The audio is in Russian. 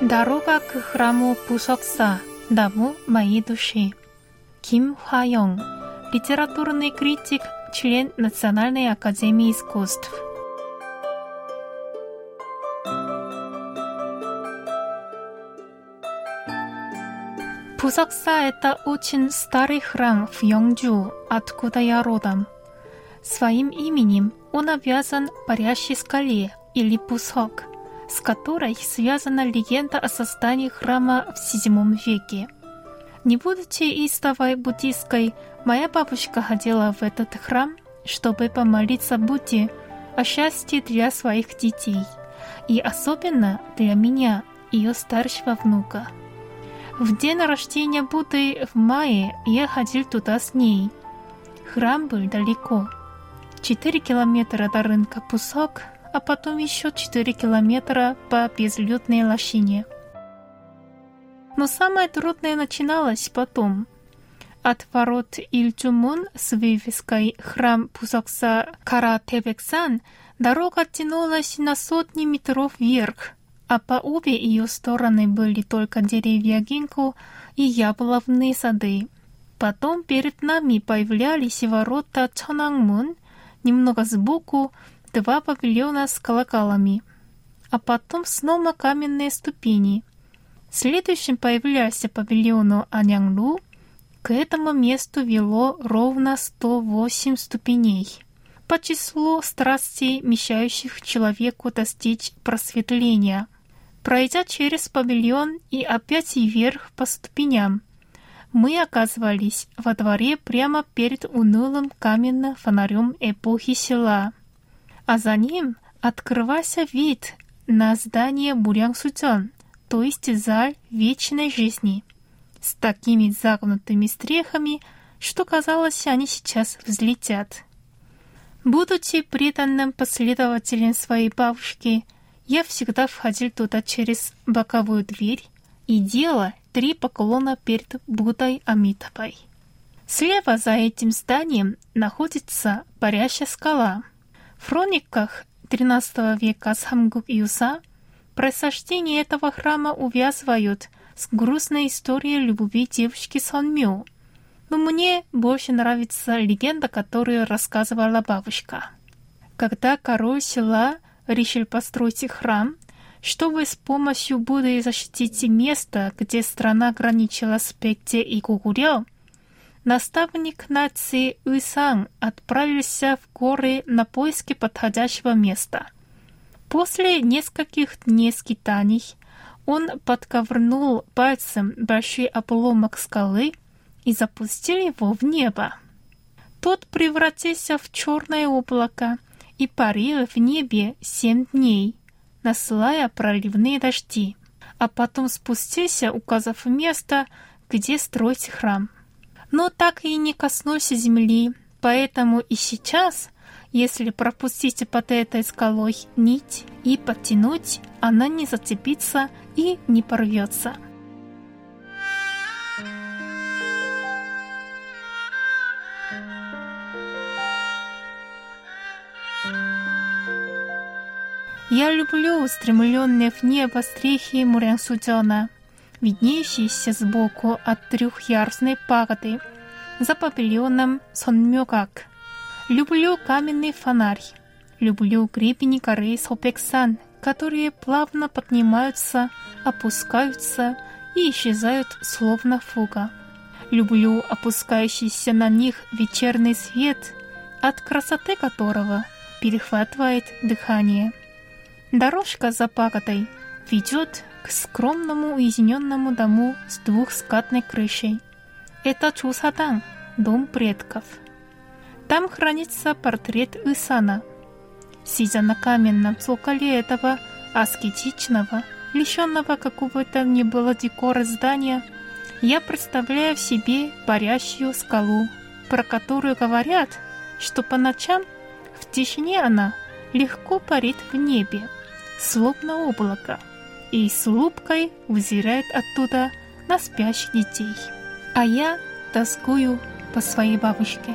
Дорога к храму Пусокса. Даму моей души. Ким Хайонг. Литературный критик, член Национальной академии искусств. Пусокса – это очень старый храм в Йонджу, откуда я родом. Своим именем он обвязан парящей скале или пусок – с которой связана легенда о создании храма в VII веке. Не будучи истовой буддисткой, моя бабушка ходила в этот храм, чтобы помолиться Будде о счастье для своих детей, и особенно для меня, ее старшего внука. В день рождения Будды в мае я ходил туда с ней. Храм был далеко. Четыре километра до рынка Пусок – а потом еще 4 километра по безлюдной лощине. Но самое трудное начиналось потом. От ворот Ильчумун с вывеской «Храм Пусокса Каратебексан» дорога тянулась на сотни метров вверх, а по обе ее стороны были только деревья гинку и яблонные сады. Потом перед нами появлялись ворота Чонангмун, немного сбоку, два павильона с колоколами, а потом снова каменные ступени. Следующим появлялся павильон Анянлу. К этому месту вело ровно 108 ступеней. По числу страстей, мешающих человеку достичь просветления. Пройдя через павильон и опять вверх по ступеням, мы оказывались во дворе прямо перед унылым каменным фонарем эпохи села а за ним открывался вид на здание Бурянгсутен, то есть зал вечной жизни, с такими загнутыми стрехами, что казалось, они сейчас взлетят. Будучи преданным последователем своей бабушки, я всегда входил туда через боковую дверь и делал три поклона перед Буддой Амитабой. Слева за этим зданием находится парящая скала — в хрониках XIII века Самгук Юса происхождение этого храма увязывают с грустной историей любви девочки Сонмю. Но мне больше нравится легенда, которую рассказывала бабушка. Когда король села решил построить храм, чтобы с помощью Будды защитить место, где страна граничила с Пекте и Гугурё, наставник нации Уисан отправился в горы на поиски подходящего места. После нескольких дней скитаний он подковырнул пальцем большой обломок скалы и запустил его в небо. Тот превратился в черное облако и парил в небе семь дней, насылая проливные дожди, а потом спустился, указав место, где строить храм но так и не коснулся земли. Поэтому и сейчас, если пропустить под этой скалой нить и подтянуть, она не зацепится и не порвется. Я люблю устремленные в небо стрихи Мурянсудена виднеющийся сбоку от трехъярусной пагоды, за павильоном Сонмёгак. Люблю каменный фонарь. Люблю гребени горы Сопексан, которые плавно поднимаются, опускаются и исчезают словно фуга. Люблю опускающийся на них вечерний свет, от красоты которого перехватывает дыхание. Дорожка за пагодой ведет к скромному уединенному дому с двухскатной крышей. Это Чусадан, дом предков. Там хранится портрет Исана. Сидя на каменном цоколе этого аскетичного, лишенного какого-то не было декора здания, я представляю себе парящую скалу, про которую говорят, что по ночам в тишине она легко парит в небе, словно облако, и с улыбкой взирает оттуда на спящих детей. А я тоскую по своей бабушке.